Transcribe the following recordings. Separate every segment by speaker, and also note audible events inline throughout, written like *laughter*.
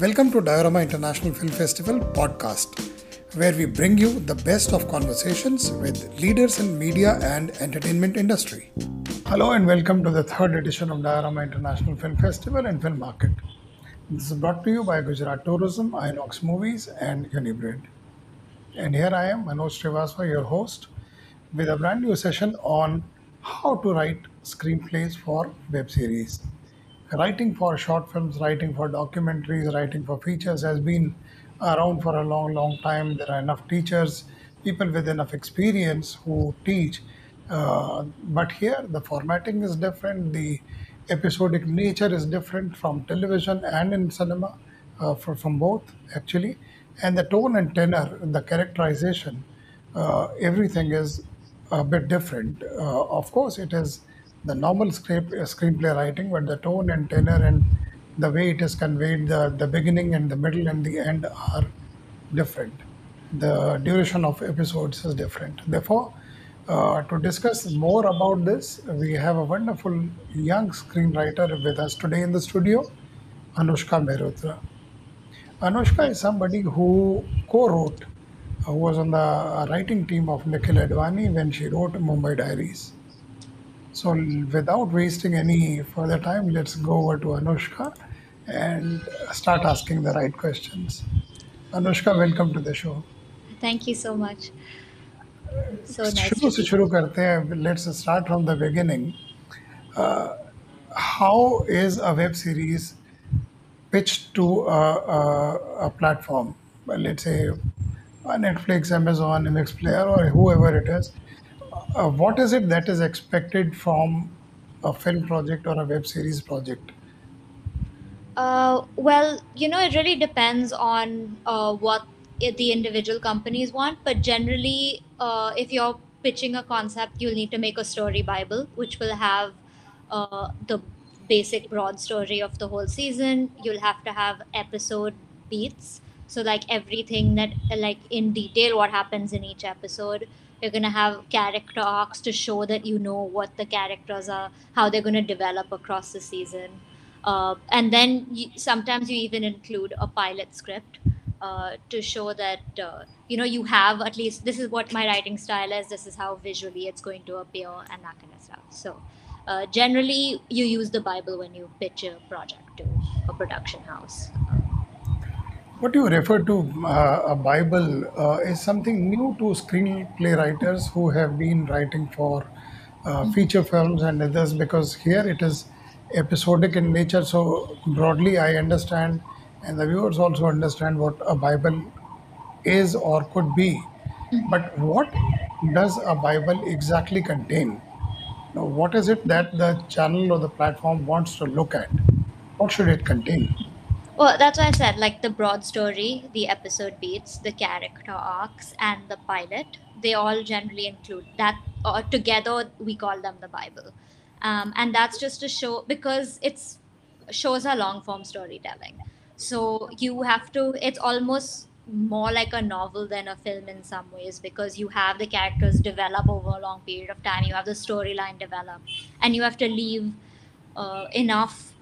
Speaker 1: Welcome to Diorama International Film Festival podcast, where we bring you the best of conversations with leaders in media and entertainment industry. Hello and welcome to the third edition of Diorama International Film Festival and Film Market. This is brought to you by Gujarat Tourism, Inox Movies, and Unibrid. And here I am, Manoj Srivastava, your host, with a brand new session on how to write screenplays for web series. Writing for short films, writing for documentaries, writing for features has been around for a long, long time. There are enough teachers, people with enough experience who teach. Uh, but here, the formatting is different, the episodic nature is different from television and in cinema, uh, for, from both actually. And the tone and tenor, the characterization, uh, everything is a bit different. Uh, of course, it is the normal script, uh, screenplay writing, but the tone and tenor and the way it is conveyed, the, the beginning and the middle and the end are different. The duration of episodes is different. Therefore, uh, to discuss more about this, we have a wonderful young screenwriter with us today in the studio, Anushka Mehrotra. Anushka is somebody who co-wrote, who was on the writing team of Nikhil Advani when she wrote Mumbai Diaries. So, without wasting any further time, let's go over to Anushka and start asking the right questions. Anushka, welcome to the show.
Speaker 2: Thank you so much. So nice
Speaker 1: शुरू
Speaker 2: to
Speaker 1: से
Speaker 2: be
Speaker 1: शुरू
Speaker 2: here.
Speaker 1: करते हैं let's start from the beginning how is a web series pitched to a, a, a platform Well, let's say a netflix amazon mx player or whoever it is uh, what is it that is expected from a film project or a web series project
Speaker 2: Uh, well, you know, it really depends on uh, what i- the individual companies want, but generally, uh, if you're pitching a concept, you'll need to make a story Bible, which will have uh, the basic broad story of the whole season. You'll have to have episode beats. So, like everything that, like in detail, what happens in each episode. You're going to have character arcs to show that you know what the characters are, how they're going to develop across the season. Uh, and then you, sometimes you even include a pilot script uh, to show that uh, you know you have at least this is what my writing style is this is how visually it's going to appear and that kind of stuff. So uh, generally you use the bible when you pitch a project to a production house
Speaker 1: What you refer to uh, a Bible uh, is something new to screenplay writers who have been writing for uh, feature films and others because here it is episodic in nature. So, broadly, I understand, and the viewers also understand what a Bible is or could be. But what does a Bible exactly contain? Now, what is it that the channel or the platform wants to look at? What should it contain?
Speaker 2: Well, that's why I said like the broad story, the episode beats, the character arcs, and the pilot. They all generally include that, or together we call them the Bible, um, and that's just to show because it's shows are long form storytelling. So you have to. It's almost more like a novel than a film in some ways because you have the characters develop over a long period of time. You have the storyline develop, and you have to leave uh, enough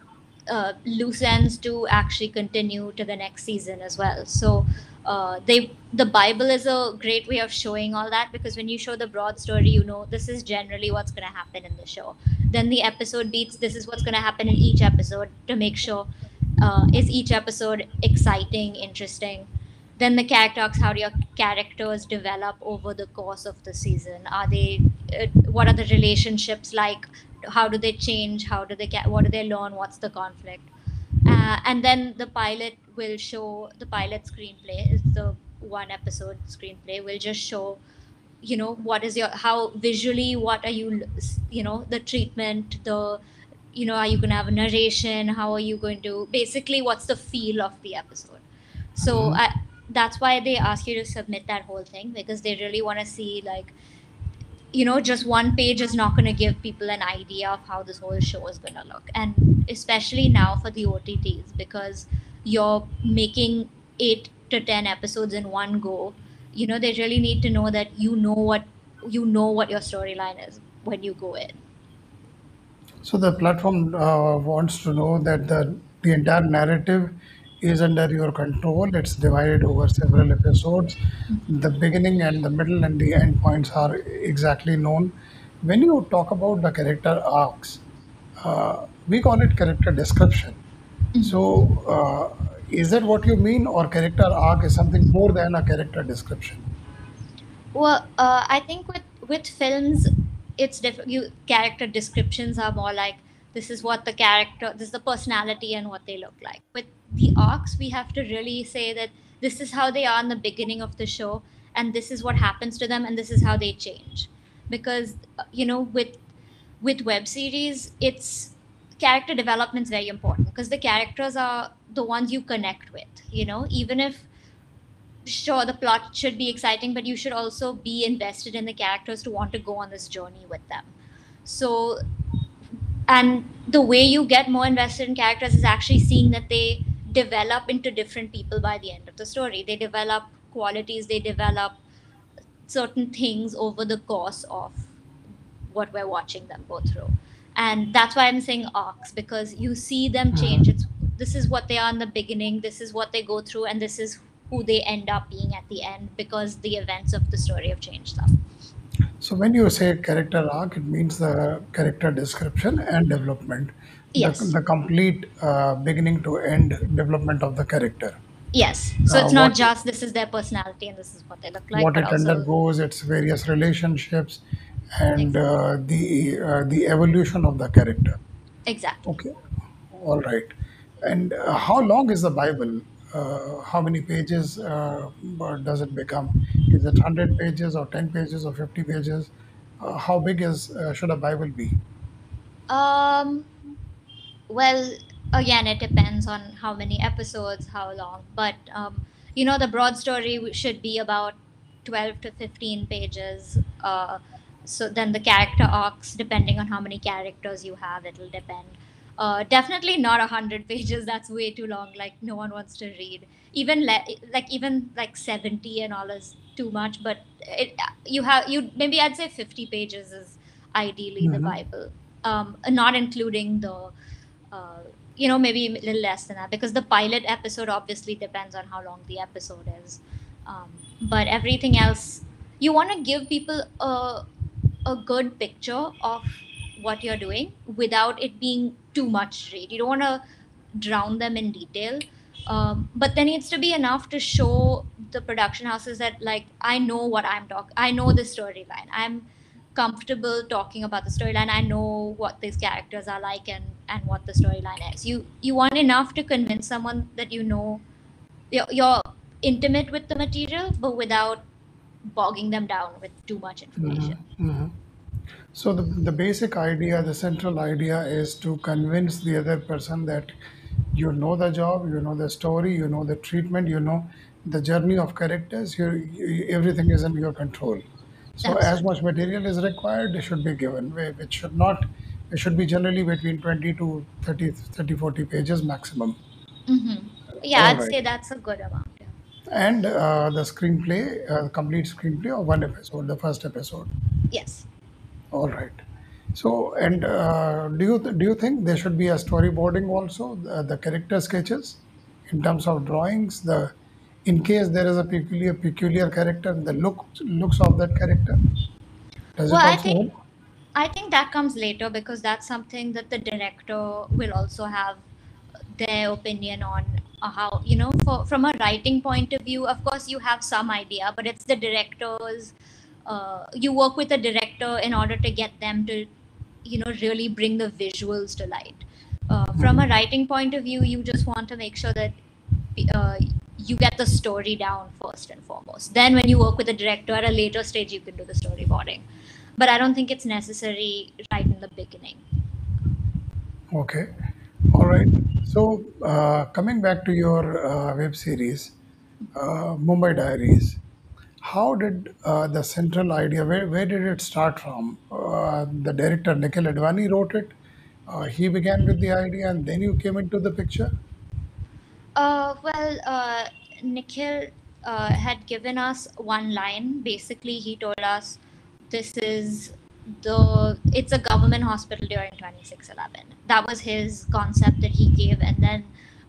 Speaker 2: uh, loose ends to actually continue to the next season as well. So uh, they the Bible is a great way of showing all that because when you show the broad story, you know this is generally what's going to happen in the show. Then the episode beats this is what's going to happen in each episode to make sure uh, is each episode exciting, interesting. Then the character arcs, how do your characters develop over the course of the season? Are they, uh, what are the relationships like? How do they change? How do they, get what do they learn? What's the conflict? Uh, and then the pilot will show, the pilot screenplay is the one episode screenplay will just show you know what is your how visually what are you you know the treatment the you know are you going to have a narration how are you going to basically what's the feel of the episode so
Speaker 1: Mhm.
Speaker 2: I, that's why they ask you to submit that whole thing because they really want to see like you know just one page is not going to give people an idea of how this whole show is going to look. And especially now for the otts because you're making 8 to 10 episodes in one go you know they really need to know that you know what you know what your storyline is when you go in.
Speaker 1: So the platform uh, wants to know that the the entire narrative is under your control. It's divided over several episodes. The beginning and the middle and the end points are exactly known. When you talk about the character arcs, uh, we call it character description. So, uh, is that what you mean, or character arc is something more than a character description?
Speaker 2: Well, uh, I think with with films, it's different. You character descriptions are more like this is what the character, this is the personality and what they look like. With the arcs, we have to really say that this is how they are in the beginning of the show, and this is what happens to them, and this is how they change. Because uh, you know, with with web series, it's character development is very important because the characters are the ones you connect with. You know, even if sure the plot should be exciting but you should also be invested in the characters to want to go on this journey with them so and the way you get more invested in characters is actually seeing that they develop into different people by the end of the story. They develop qualities they develop certain things over the course of what we're watching them go through. And that's why i'm saying arcs because you see them mm-hmm. change. It's this is what they are in the beginning this is what they go through and this is who they end up being at the end because the events of the story have changed them.
Speaker 1: So, when you say character arc, it means the character description and development,
Speaker 2: Yes.
Speaker 1: the complete uh, beginning to end development of the character.
Speaker 2: Yes. So
Speaker 1: Uh,
Speaker 2: it's not
Speaker 1: what
Speaker 2: just this is their personality and this is what they look like,
Speaker 1: what it undergoes, its various relationships, and
Speaker 2: exactly.
Speaker 1: uh, the uh, the evolution of the character.
Speaker 2: Exactly.
Speaker 1: Okay, all right. And uh, how long is the Bible? Uh, how many pages uh, uh, does it become? Is it 100 pages or 10 pages or 50 pages? Uh, how big is uh, should a Bible be?
Speaker 2: Um well again it depends on how many episodes, how long, but um you know the broad story should be about 12 to 15 pages. Uh so then the character arcs depending on how many characters you have it'll depend uh, definitely not a hundred *laughs* pages that's way too long like no one wants to read even le- like even like 70 and all is too much but it, you have you maybe i'd say 50 pages is ideally the
Speaker 1: Mhm.
Speaker 2: bible um, not including the uh, you know maybe a little less than that because the pilot episode obviously depends on how long the episode is. Um, but everything else you want to give people a, a good picture of what you're doing without it being too much read you don't want to drown them in detail. Um, but there needs to be enough to show the production houses that like i know what i'm talking i know the storyline. I'm comfortable talking about the storyline i know what these characters are like and and what the storyline is you you want enough to convince someone that you know you're, you're intimate with the material but without bogging them down with too much information
Speaker 1: Mhm. So the, the basic idea, the central idea is to convince the other person that you know the job, you know the story, you know the treatment, you know the journey of characters. You, you, everything is in your control. So as much material is required, it should be given. It should not. It should be generally between 20 to 30, 30 40 pages maximum.
Speaker 2: hmm yeah
Speaker 1: All
Speaker 2: i'd
Speaker 1: right.
Speaker 2: say that's a good amount yeah.
Speaker 1: And uh, the screenplay, uh, complete screenplay of one episode, the first episode.
Speaker 2: yes
Speaker 1: All right. So, and uh, do you do you think there should be a storyboarding also, the, the character sketches, in terms of drawings, the in case there is a peculiar peculiar character, the look looks of that character, does
Speaker 2: well
Speaker 1: it
Speaker 2: i think
Speaker 1: help?
Speaker 2: I think that comes later because that's something that the director will also have their opinion on uh, how you know for from a writing point of view of course you have some idea but it's the director's uh, you work with a director in order to get them to you know really bring the visuals to light. Uh, from a writing point of view you just want to make sure that uh, you get the story down first and foremost then when you work with a director at a later stage you can do the storyboarding but i don't think it's necessary right in the beginning
Speaker 1: Okay. All right. So, uh, coming back to your uh, web series, uh, Mumbai Diaries, how did uh, the central idea, where, where did it start from? Uh, the director Nikhil Advani wrote it. Uh, he began with the idea and then you came into the picture.
Speaker 2: Uh, well, uh, Nikhil uh, had given us one line. Basically, he told us this is the it's a government hospital during 2611. That was his concept that he gave, and then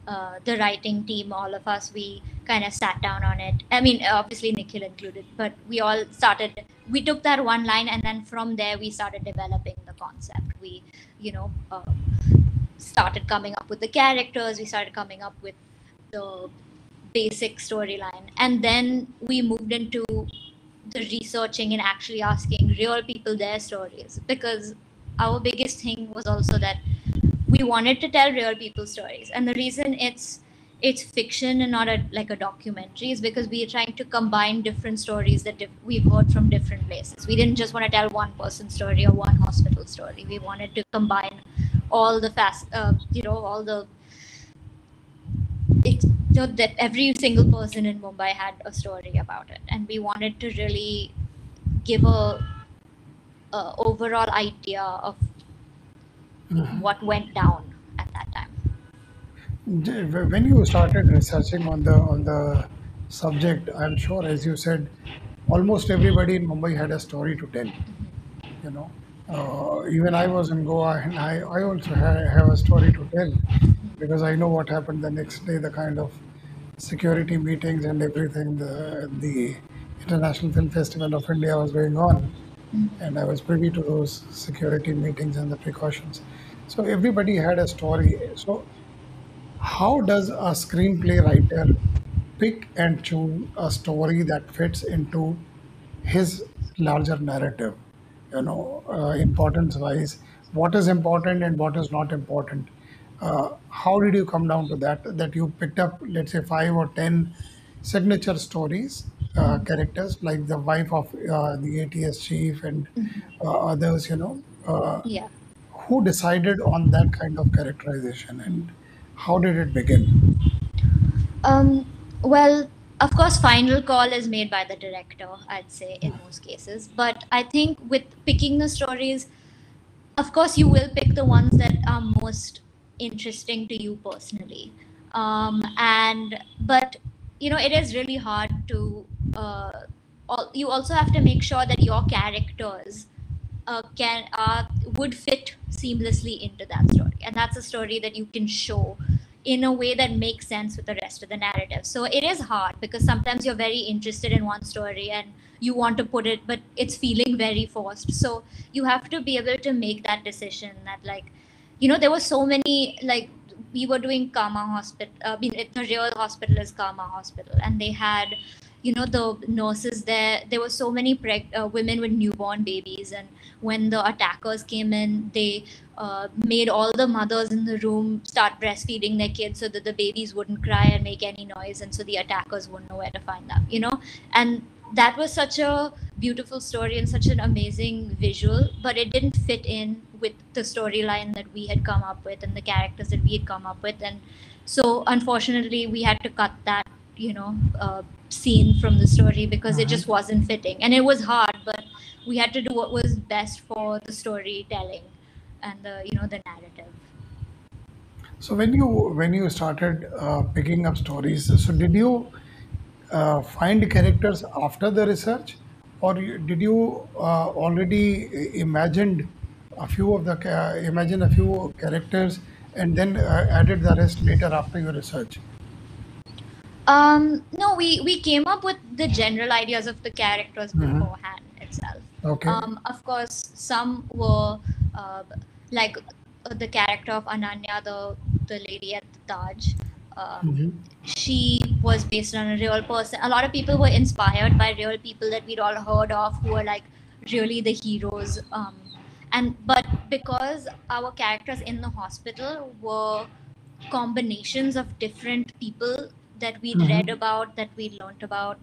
Speaker 2: uh, the writing team, all of us, we kind of sat down on it. I mean, obviously Nikhil included, but we all started. We took that one line, and then from there we started developing the concept. We, you know, uh, started coming up with the characters. We started coming up with the basic storyline, and then we moved into the researching and actually asking real people their stories. Because our biggest thing was also that we wanted to tell real people stories. And the reason it's it's fiction and not a like a documentary is because we are trying to combine different stories that we've heard from different places. We didn't just want to tell one person story or one hospital story. We wanted to combine all the fast uh, you know all the you know, that every single person in mumbai had a story about it and we wanted to really give a, a overall idea of
Speaker 1: Mhm.
Speaker 2: what went down at that time.
Speaker 1: When you started researching on the on the subject, I'm sure, as you said, almost everybody in Mumbai had a story to tell. You know, uh, even I was in Goa, and I, I also ha- have a story to tell because I know what happened the next day, the kind of security meetings and everything. The the International Film Festival of India was going on, and I was privy to those security meetings and the precautions. So everybody had a story. So how does a screenplay writer pick and choose a story that fits into his larger narrative? You know, uh, importance wise, what is important and what is not important? Uh, how did you come down to that? That you picked up, let's say, five or ten signature stories, uh, characters like the wife of uh, the ATS chief and uh, others, you know. Uh,
Speaker 2: Yeah.
Speaker 1: who decided on that kind of characterization and how did it begin?
Speaker 2: Um, well, of course, final call is made by the director, I'd say, in most cases. But I think with picking the stories, of course, you will pick the ones that are most interesting to you personally. Um, and, but, you know, it is really hard to, uh, al- you also have to make sure that your characters uh, can uh, would fit seamlessly into that story. And that's a story that you can show in a way that makes sense with the rest of the narrative. So it is hard because sometimes you're very interested in one story and you want to put it but it's feeling very forced. So you have to be able to make that decision that like you know there were so many like we were doing Cama hospital I mean, the real hospital is Cama hospital. And they had you know the nurses there. There were so many preg- uh, women with newborn babies. And when the attackers came in they uh, made all the mothers in the room start breastfeeding their kids so that the babies wouldn't cry and make any noise and so the attackers wouldn't know where to find them you know? And that was such a beautiful story and such an amazing visual but it didn't fit in with the storyline that we had come up with and the characters that we had come up with. And so unfortunately we had to cut that you know uh, scene from the story because it
Speaker 1: Mhm.
Speaker 2: just wasn't fitting. And it was hard but we had to do what was best for the storytelling and the you know the narrative.
Speaker 1: So when you when you started uh, picking up stories, so did you uh, find characters after the research, or did you uh, already imagined a few of the ca- imagine a few characters and then uh, added the rest later after your research?
Speaker 2: um no we we came up with the general ideas of the characters
Speaker 1: hmm
Speaker 2: beforehand itself
Speaker 1: Okay.
Speaker 2: um of course some were uh, like uh, the character of ananya the the lady at the taj um,
Speaker 1: hmm
Speaker 2: she was based on a real person. A lot of people were inspired by real people that we'd all heard of who were like really the heroes. Um, and but because our characters in the hospital were combinations of different people that we'd
Speaker 1: hmm
Speaker 2: read about, that we learned about,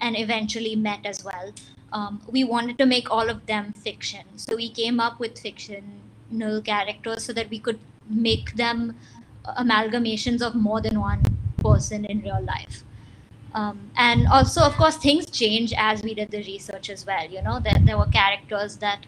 Speaker 2: and eventually met as well. Um, we wanted to make all of them fiction. So we came up with fictional characters so that we could make them amalgamations of more than one person in real life. Um, and also, of course, things change as we did the research as well. You know, that there were characters that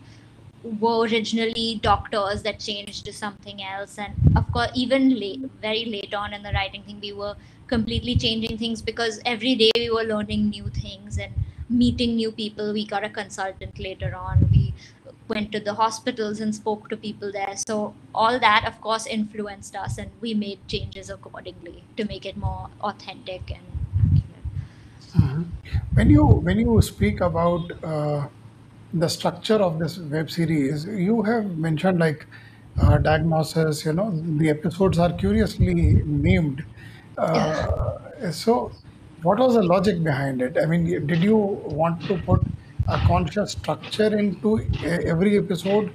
Speaker 2: were originally doctors that changed to something else and of course even late very late on in the writing thing we were completely changing things because every day we were learning new things and meeting new people we got a consultant later on we went to the hospitals and spoke to people there. So all that, of course, influenced us, and we made changes accordingly to make it more authentic and accurate.
Speaker 1: Mhm. When you when you speak about uh, the structure of this web series, you have mentioned like uh, diagnosis. You know, the episodes are curiously named.
Speaker 2: Yeah.
Speaker 1: Uh, so, what was the logic behind it? I mean, did you want to put a conscious structure into every episode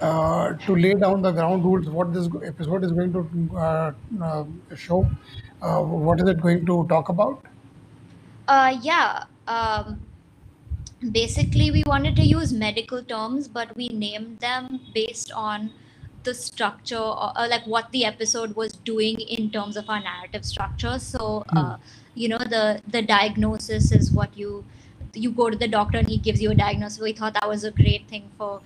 Speaker 1: uh, to lay down the ground rules? What this episode is going to uh, uh, show? Uh, what is it going to talk about?
Speaker 2: Uh, yeah. Um, basically we wanted to use medical terms but we named them based on the structure or, or like what the episode was doing in terms of our narrative structure so
Speaker 1: Hmm.
Speaker 2: uh, you know the the diagnosis is what you you go to the doctor and he gives you a diagnosis we thought that was a great thing for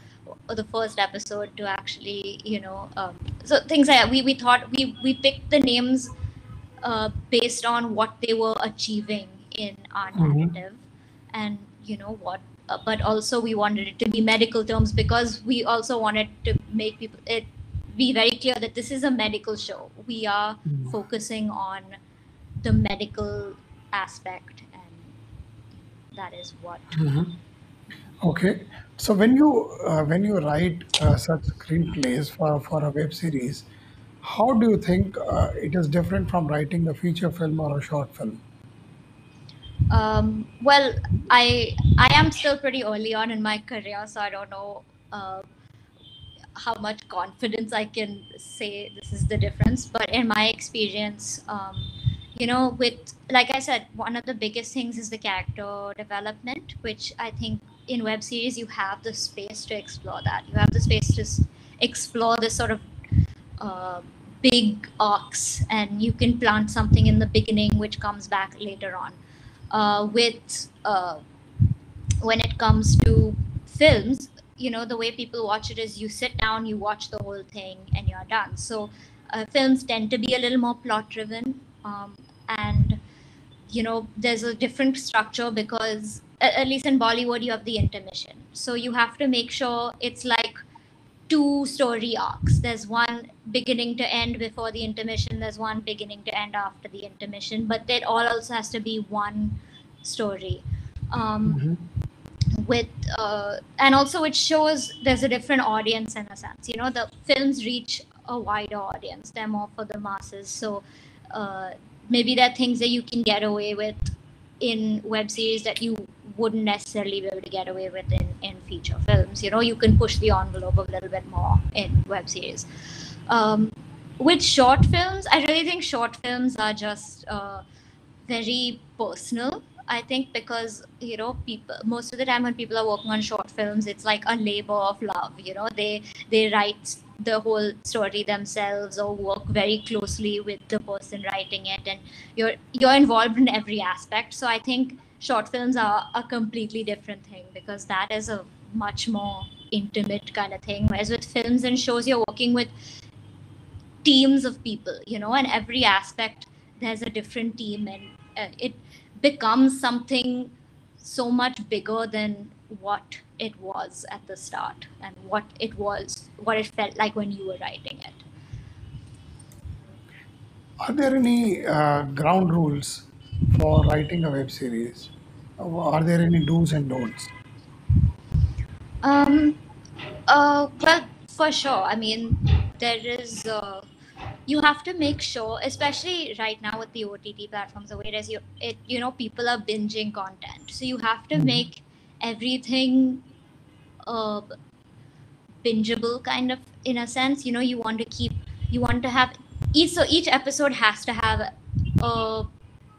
Speaker 2: the first episode to actually you know um, so things like that. we we thought we we picked the names uh, based on what they were achieving in our
Speaker 1: Mhm.
Speaker 2: narrative and you know what uh, but also we wanted it to be medical terms because we also wanted to make people it be very clear that this is a medical show we are
Speaker 1: Mm.
Speaker 2: focusing on the medical aspect and that is what
Speaker 1: Mhm. Okay. So when you uh, when you write uh, such screenplays for for a web series, how do you think uh, it is different from writing a feature film or a short film?
Speaker 2: Um, well i i am still pretty early on in my career so i don't know uh, how much confidence I can say this is the difference. But in my experience, um, you know, with like I said, one of the biggest things is the character development, which I think in web series you have the space to explore that. You have the space to explore this sort of uh, big arcs, and you can plant something in the beginning which comes back later on. Uh, with uh, when it comes to films, you know, the way people watch it is you sit down, you watch the whole thing, and you're done. So, uh, films tend to be a little more plot driven. Um, and, you know, there's a different structure because, at least in Bollywood, you have the intermission. So, you have to make sure it's like two story arcs. There's one beginning to end before the intermission, there's one beginning to end after the intermission, but it all also has to be one story. Um,
Speaker 1: Mhm.
Speaker 2: with uh, and also it shows there's a different audience in a sense you know the films reach a wider audience they're more for the masses so uh, maybe there are things that you can get away with in web series that you wouldn't necessarily be able to get away with in, in feature films. You know you can push the envelope a little bit more in web series. Um, with short films i really think short films are just uh, very personal i think because you know people most of the time when people are working on short films it's like a labor of love you know. They they write the whole story themselves or work very closely with the person writing it and you're you're involved in every aspect. So i think short films are a completely different thing because that is a much more intimate kind of thing. Whereas with films and shows you're working with teams of people you know and every aspect there's a different team and uh, it becomes something so much bigger than what it was at the start and what it was what it felt like when you were writing it.
Speaker 1: Are there any uh, ground rules for writing a web series? Are there any do's and don'ts?
Speaker 2: um uh well for sure i mean there is uh you have to make sure especially right now with the ott platforms the way it is you it you know people are binging content so you have to
Speaker 1: Mhm.
Speaker 2: make everything uh bingeable kind of in a sense you know you want to keep you want to have each so each episode has to have a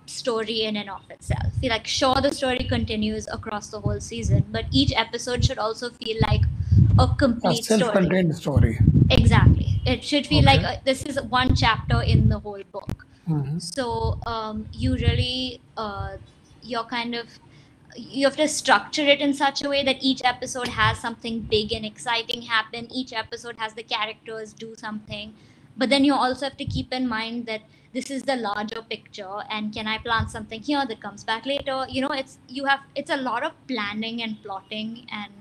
Speaker 2: story in and of itself feel like sure the story continues across the whole season but each episode should also feel like a
Speaker 1: A
Speaker 2: complete story
Speaker 1: self-contained story.
Speaker 2: exactly it should feel like
Speaker 1: Okay.
Speaker 2: uh, this is one chapter in the whole book
Speaker 1: Mhm.
Speaker 2: so um, you really uh, you're kind of you have to structure it in such a way that each episode has something big and exciting happen each episode has the characters do something but then you also have to keep in mind that this is the larger picture and can i plant something here that comes back later? You know it's you have it's a lot of planning and plotting and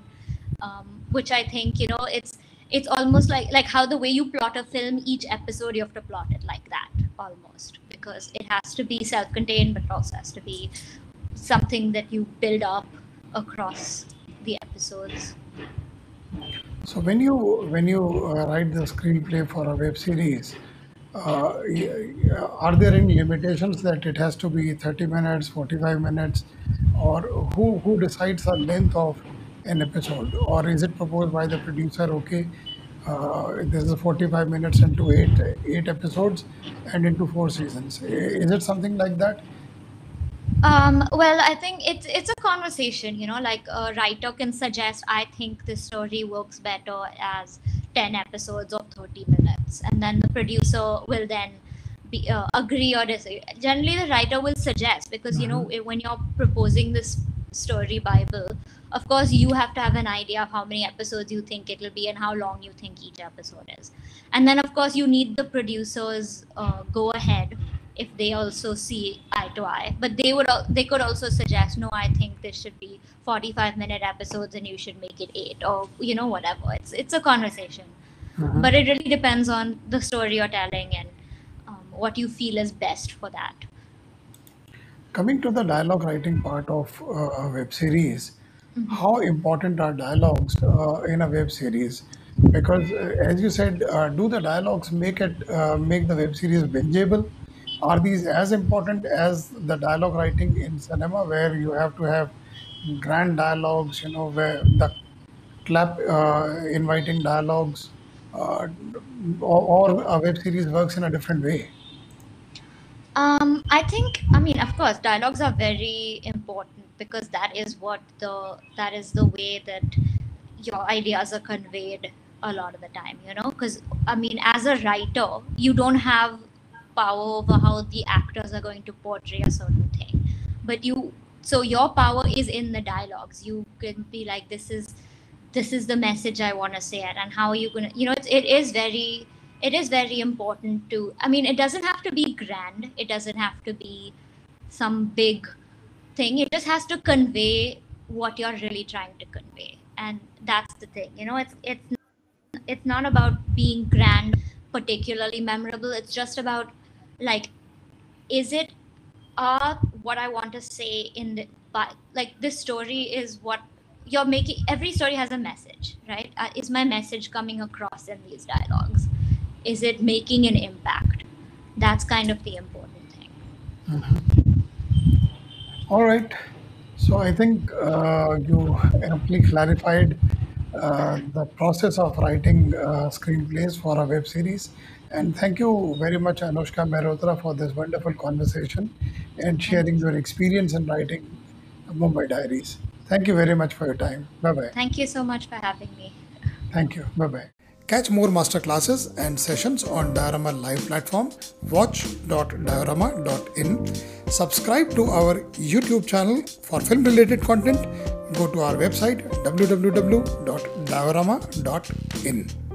Speaker 2: um, which I think you know it's it's almost like like how the way you plot a film each episode you have to plot it like that almost because it has to be self-contained but also has to be something that you build up across the episodes.
Speaker 1: So when you when you uh, write the screenplay for a web series uh, are there any limitations that it has to be 30 minutes 45 minutes? Or who who decides the length of an episode? Or is it proposed by the producer okay uh, this is 45 minutes into eight eight episodes and into four seasons. Is it something like that?
Speaker 2: Um, well, I think it's it's a conversation. You know, like a writer can suggest, I think this story works better as ten episodes or thirty minutes, and then the producer will then be uh, agree or disagree. Generally, the writer will suggest because you know
Speaker 1: Mm-hmm.
Speaker 2: when you're proposing this story bible, of course you have to have an idea of how many episodes you think it will be and how long you think each episode is, and then of course you need the producers uh, go ahead if they also see eye to eye but they would they could also suggest no i think this should be 45 minute episodes and you should make it 8 or you know whatever it's it's a conversation
Speaker 1: Mhm.
Speaker 2: but it really depends on the story you're telling and um, what you feel is best for that
Speaker 1: Coming to the dialogue writing part of uh, a web series, how important are dialogues uh, in a web series? Because, uh, as you said, uh, do the dialogues make it uh, make the web series bingeable? Are these as important as the dialogue writing in cinema, where you have to have grand dialogues, you know, where the clap uh, inviting dialogues, or, or a web series works in a different way?
Speaker 2: Um, I think, I mean, of course, dialogues are very important because that is what the that is the way that your ideas are conveyed a lot of the time, you know. Because I mean, as a writer, you don't have power over how the actors are going to portray a certain thing, but you so your power is in the dialogues. You can be like, this is this is the message I want to say it, and how are you gonna, you know, it's, it is very it is very important to i mean it doesn't have to be grand it doesn't have to be some big thing it just has to convey what you're really trying to convey and that's the thing you know it's it's it's not about being grand particularly memorable it's just about like is it uh what i want to say in the but like this story is what you're making every story has a message right uh, is my message coming across in these dialogues is it making an impact that's kind of the important thing
Speaker 1: All right. So I think uh, you amply clarified uh, the process of writing uh, screenplays for a web series. And thank you very much, Anushka Mehrotra, for this wonderful conversation and sharing your experience in writing Mumbai Diaries. Thank you very much for your time. Bye bye.
Speaker 2: thank you so much for having me
Speaker 1: Thank you. Bye bye. Catch more masterclasses and sessions on Diorama Live platform. Watch.diorama.in. Subscribe to our YouTube channel for film related content. Go to our website www.diorama.in.